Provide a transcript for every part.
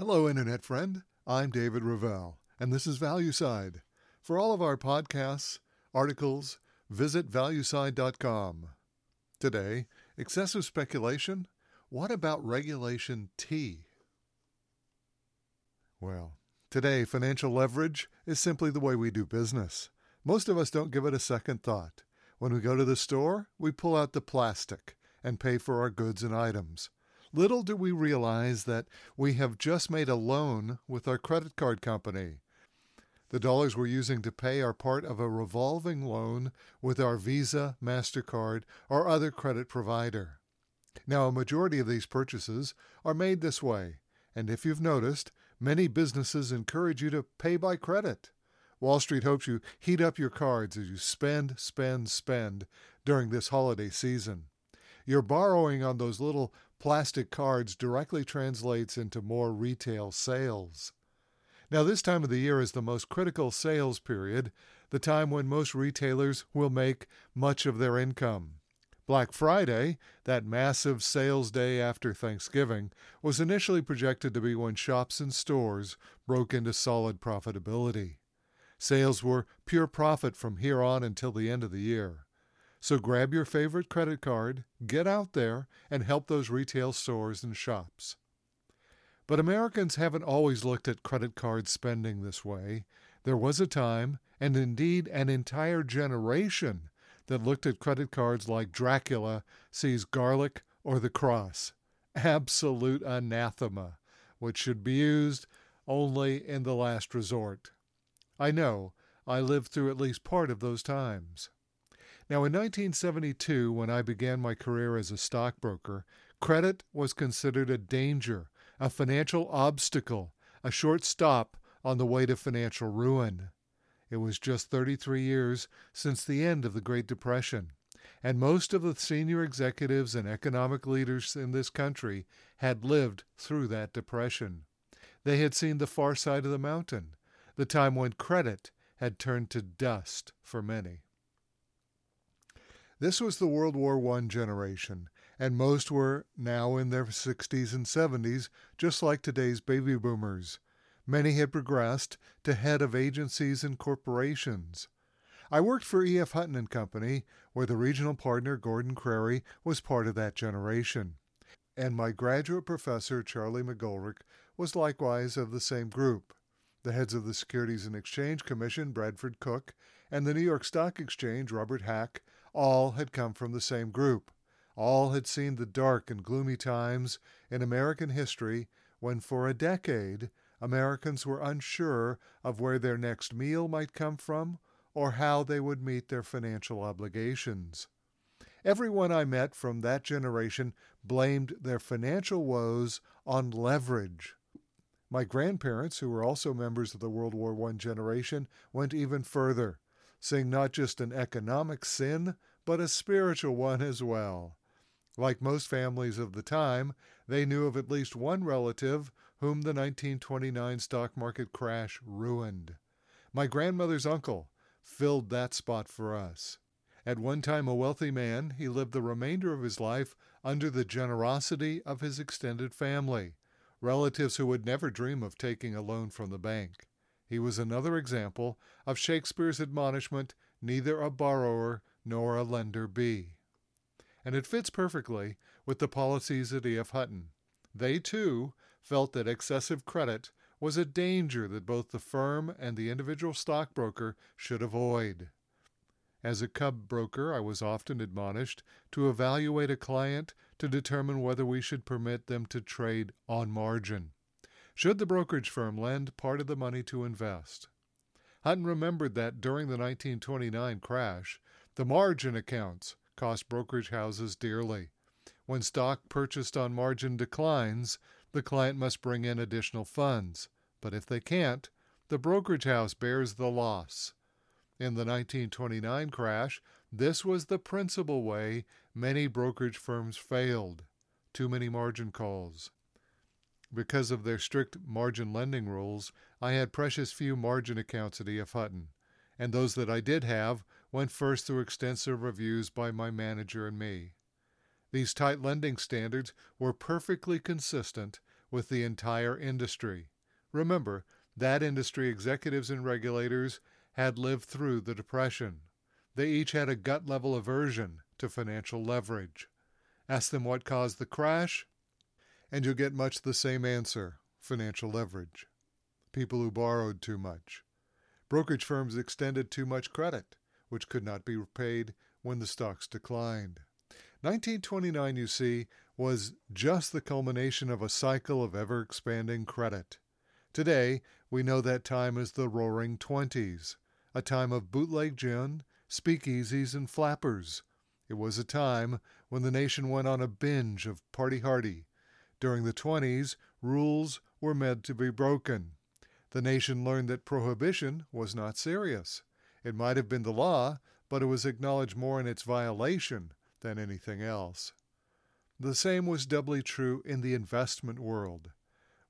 Hello, Internet friend. I'm David Ravel, and this is ValueSide. For all of our podcasts, articles, visit valueside.com. Today, excessive speculation. What about Regulation T? Well, today, financial leverage is simply the way we do business. Most of us don't give it a second thought. When we go to the store, we pull out the plastic and pay for our goods and items. Little do we realize that we have just made a loan with our credit card company. The dollars we're using to pay are part of a revolving loan with our Visa, MasterCard, or other credit provider. Now, a majority of these purchases are made this way, and if you've noticed, many businesses encourage you to pay by credit. Wall Street hopes you heat up your cards as you spend, spend, spend during this holiday season. You're borrowing on those little plastic cards directly translates into more retail sales. Now, this time of the year is the most critical sales period, the time when most retailers will make much of their income. Black Friday, that massive sales day after Thanksgiving, was initially projected to be when shops and stores broke into solid profitability. Sales were pure profit from here on until the end of the year. So grab your favorite credit card, get out there, and help those retail stores and shops. But Americans haven't always looked at credit card spending this way. There was a time, and indeed an entire generation, that looked at credit cards like Dracula sees garlic or the cross. Absolute anathema, which should be used only in the last resort. I know, I lived through at least part of those times. Now, in 1972, when I began my career as a stockbroker, credit was considered a danger, a financial obstacle, a short stop on the way to financial ruin. It was just 33 years since the end of the Great Depression, and most of the senior executives and economic leaders in this country had lived through that depression. They had seen the far side of the mountain, the time when credit had turned to dust for many. This was the World War I generation, and most were now in their 60s and 70s, just like today's baby boomers. Many had progressed to head of agencies and corporations. I worked for E.F. Hutton and Company, where the regional partner Gordon Crary was part of that generation. And my graduate professor Charlie McGoldrick was likewise of the same group. The heads of the Securities and Exchange Commission, Bradford Cook, and the New York Stock Exchange, Robert Haack, all had come from the same group. All had seen the dark and gloomy times in American history when, for a decade, Americans were unsure of where their next meal might come from or how they would meet their financial obligations. Everyone I met from that generation blamed their financial woes on leverage. My grandparents, who were also members of the World War I generation, went even further seeing not just an economic sin, but a spiritual one as well. Like most families of the time, they knew of at least one relative whom the 1929 stock market crash ruined. My grandmother's uncle filled that spot for us. At one time a wealthy man, he lived the remainder of his life under the generosity of his extended family, relatives who would never dream of taking a loan from the bank. He was another example of Shakespeare's admonishment neither a borrower nor a lender be. And it fits perfectly with the policies at E.F. Hutton. They, too, felt that excessive credit was a danger that both the firm and the individual stockbroker should avoid. As a cub broker, I was often admonished to evaluate a client to determine whether we should permit them to trade on margin should the brokerage firm lend part of the money to invest. Hutton remembered that during the 1929 crash, the margin accounts cost brokerage houses dearly. When stock purchased on margin declines, the client must bring in additional funds, but if they can't, the brokerage house bears the loss. In the 1929 crash, this was the principal way many brokerage firms failed too many margin calls. Because of their strict margin lending rules, I had precious few margin accounts at E.F. Hutton, and those that I did have went first through extensive reviews by my manager and me. These tight lending standards were perfectly consistent with the entire industry. Remember, that industry executives and regulators had lived through the Depression. They each had a gut level aversion to financial leverage. Ask them what caused the crash, and you'll get much the same answer financial leverage. People who borrowed too much. Brokerage firms extended too much credit, which could not be repaid when the stocks declined. 1929, you see, was just the culmination of a cycle of ever expanding credit. Today, we know that time as the Roaring Twenties, a time of bootleg gin, speakeasies, and flappers. It was a time when the nation went on a binge of party hardy. During the 20s, rules were meant to be broken. The nation learned that prohibition was not serious. It might have been the law, but it was acknowledged more in its violation than anything else. The same was doubly true in the investment world.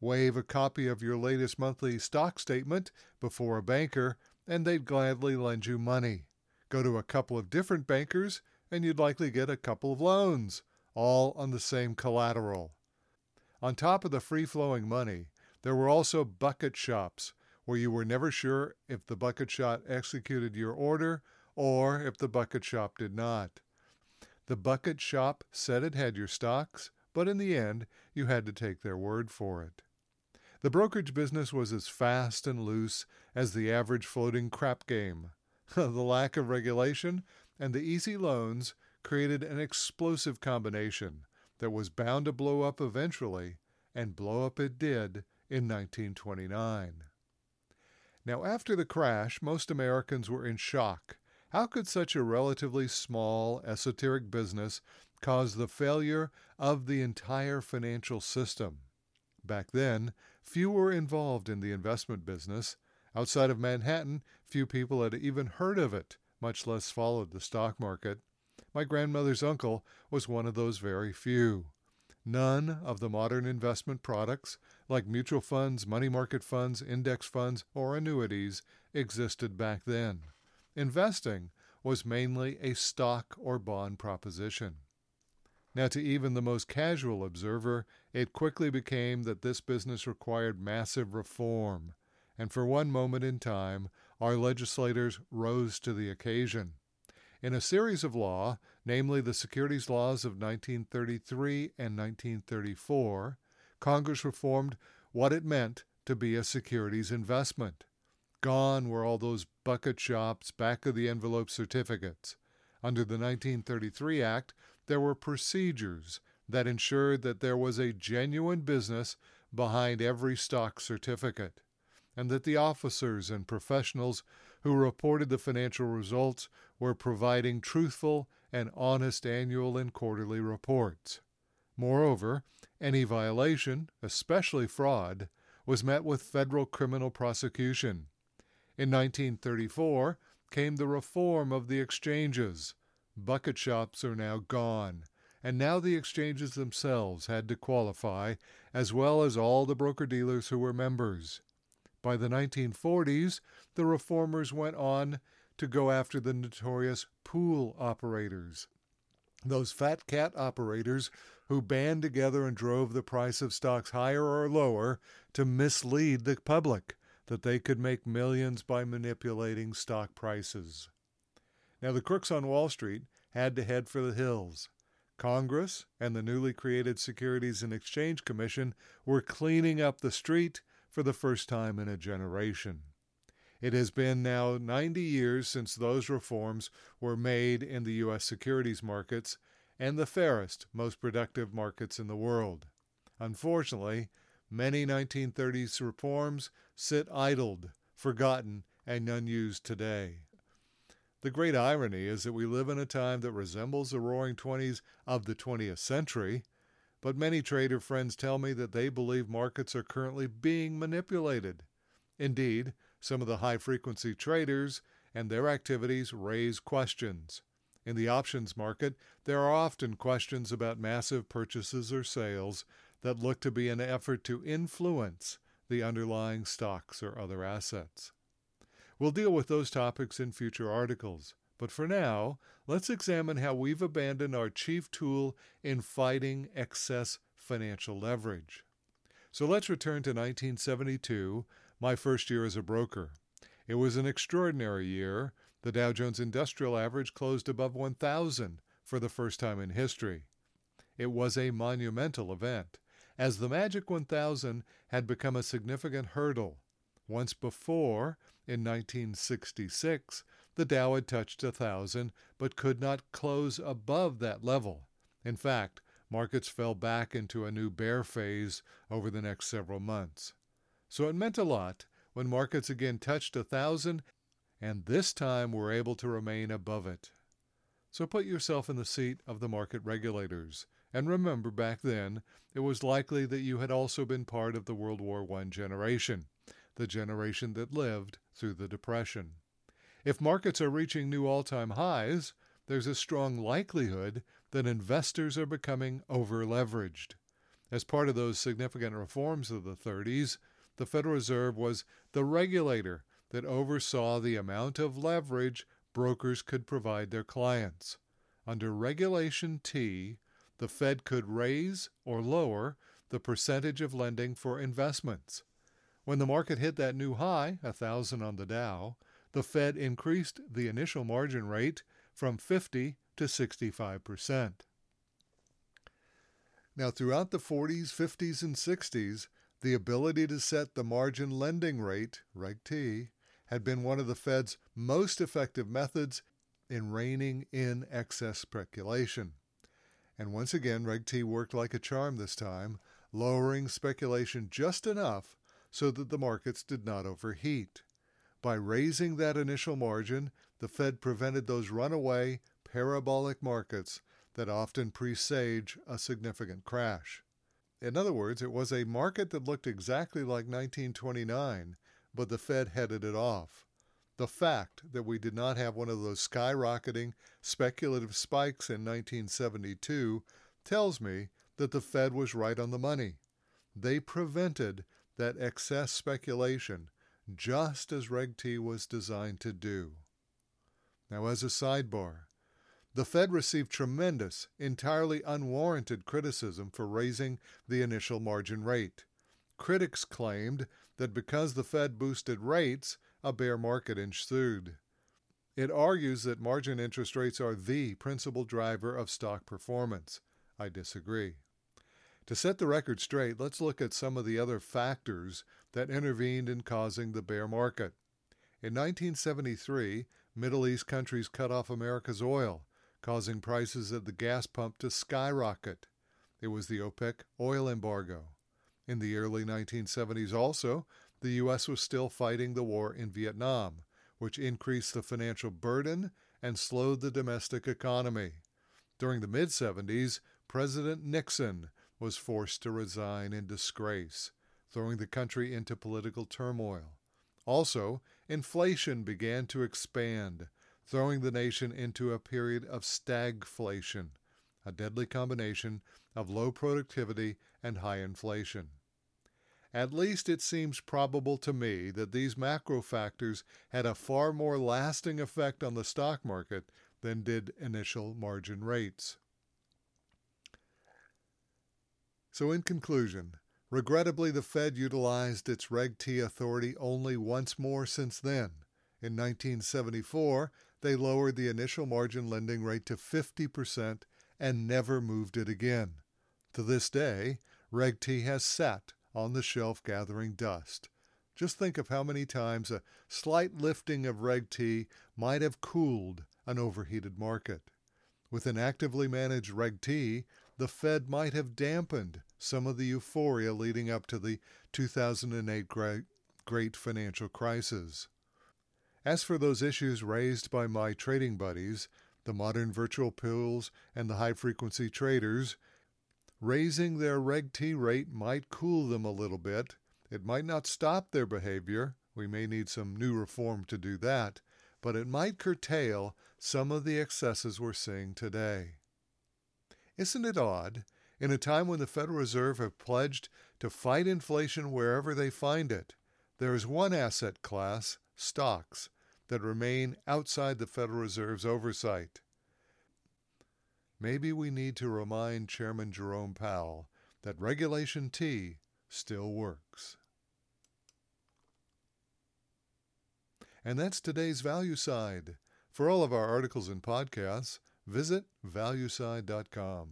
Wave a copy of your latest monthly stock statement before a banker, and they'd gladly lend you money. Go to a couple of different bankers, and you'd likely get a couple of loans, all on the same collateral. On top of the free flowing money, there were also bucket shops where you were never sure if the bucket shop executed your order or if the bucket shop did not. The bucket shop said it had your stocks, but in the end, you had to take their word for it. The brokerage business was as fast and loose as the average floating crap game. the lack of regulation and the easy loans created an explosive combination that was bound to blow up eventually, and blow up it did in 1929. Now, after the crash, most Americans were in shock. How could such a relatively small, esoteric business cause the failure of the entire financial system? Back then, few were involved in the investment business. Outside of Manhattan, few people had even heard of it, much less followed the stock market. My grandmother's uncle was one of those very few. None of the modern investment products, like mutual funds, money market funds, index funds, or annuities, existed back then. Investing was mainly a stock or bond proposition. Now, to even the most casual observer, it quickly became that this business required massive reform, and for one moment in time, our legislators rose to the occasion. In a series of law, namely the securities laws of 1933 and 1934, Congress reformed what it meant to be a securities investment. Gone were all those bucket shops, back of the envelope certificates. Under the 1933 Act, there were procedures that ensured that there was a genuine business behind every stock certificate, and that the officers and professionals who reported the financial results were providing truthful and honest annual and quarterly reports. Moreover, any violation, especially fraud, was met with federal criminal prosecution. In 1934 came the reform of the exchanges. Bucket shops are now gone, and now the exchanges themselves had to qualify, as well as all the broker dealers who were members. By the 1940s, the reformers went on to go after the notorious pool operators. Those fat cat operators who band together and drove the price of stocks higher or lower to mislead the public that they could make millions by manipulating stock prices. Now, the crooks on Wall Street had to head for the hills. Congress and the newly created Securities and Exchange Commission were cleaning up the street for the first time in a generation. It has been now 90 years since those reforms were made in the U.S. securities markets and the fairest, most productive markets in the world. Unfortunately, many 1930s reforms sit idled, forgotten, and unused today. The great irony is that we live in a time that resembles the roaring 20s of the 20th century, but many trader friends tell me that they believe markets are currently being manipulated. Indeed, some of the high frequency traders and their activities raise questions. In the options market, there are often questions about massive purchases or sales that look to be an effort to influence the underlying stocks or other assets. We'll deal with those topics in future articles, but for now, let's examine how we've abandoned our chief tool in fighting excess financial leverage. So let's return to 1972, my first year as a broker. It was an extraordinary year. The Dow Jones Industrial Average closed above 1,000 for the first time in history. It was a monumental event, as the Magic 1000 had become a significant hurdle. Once before, in 1966, the Dow had touched 1,000 but could not close above that level. In fact, markets fell back into a new bear phase over the next several months. So it meant a lot when markets again touched a 1,000 and this time were able to remain above it. So put yourself in the seat of the market regulators. And remember, back then, it was likely that you had also been part of the World War I generation, the generation that lived through the Depression. If markets are reaching new all time highs, there's a strong likelihood that investors are becoming over leveraged. As part of those significant reforms of the 30s, the Federal Reserve was the regulator that oversaw the amount of leverage brokers could provide their clients. Under Regulation T, the Fed could raise or lower the percentage of lending for investments. When the market hit that new high, a thousand on the Dow, the Fed increased the initial margin rate from 50 to 65 percent. Now, throughout the 40s, 50s, and 60s, the ability to set the margin lending rate, Reg T, had been one of the Fed's most effective methods in reining in excess speculation. And once again, Reg T worked like a charm this time, lowering speculation just enough so that the markets did not overheat. By raising that initial margin, the Fed prevented those runaway parabolic markets that often presage a significant crash. In other words, it was a market that looked exactly like 1929, but the Fed headed it off. The fact that we did not have one of those skyrocketing speculative spikes in 1972 tells me that the Fed was right on the money. They prevented that excess speculation just as Reg T was designed to do. Now, as a sidebar, the Fed received tremendous, entirely unwarranted criticism for raising the initial margin rate. Critics claimed that because the Fed boosted rates, a bear market ensued. It argues that margin interest rates are the principal driver of stock performance. I disagree. To set the record straight, let's look at some of the other factors that intervened in causing the bear market. In 1973, Middle East countries cut off America's oil, causing prices at the gas pump to skyrocket. It was the OPEC oil embargo. In the early 1970s, also, the U.S. was still fighting the war in Vietnam, which increased the financial burden and slowed the domestic economy. During the mid 70s, President Nixon was forced to resign in disgrace, throwing the country into political turmoil. Also, inflation began to expand, throwing the nation into a period of stagflation, a deadly combination of low productivity and high inflation. At least it seems probable to me that these macro factors had a far more lasting effect on the stock market than did initial margin rates. So, in conclusion, regrettably, the Fed utilized its Reg T authority only once more since then. In 1974, they lowered the initial margin lending rate to 50% and never moved it again. To this day, Reg T has sat on the shelf gathering dust. Just think of how many times a slight lifting of Reg T might have cooled an overheated market. With an actively managed Reg T, the Fed might have dampened some of the euphoria leading up to the 2008 great financial crisis. As for those issues raised by my trading buddies, the modern virtual pools and the high frequency traders, Raising their Reg T rate might cool them a little bit. It might not stop their behavior. We may need some new reform to do that, but it might curtail some of the excesses we're seeing today. Isn't it odd, in a time when the Federal Reserve have pledged to fight inflation wherever they find it, there is one asset class, stocks, that remain outside the Federal Reserve's oversight. Maybe we need to remind Chairman Jerome Powell that Regulation T still works. And that's today's Value Side. For all of our articles and podcasts, visit valueside.com.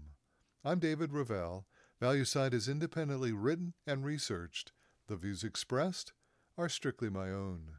I'm David Ravel. ValueSide is independently written and researched. The views expressed are strictly my own.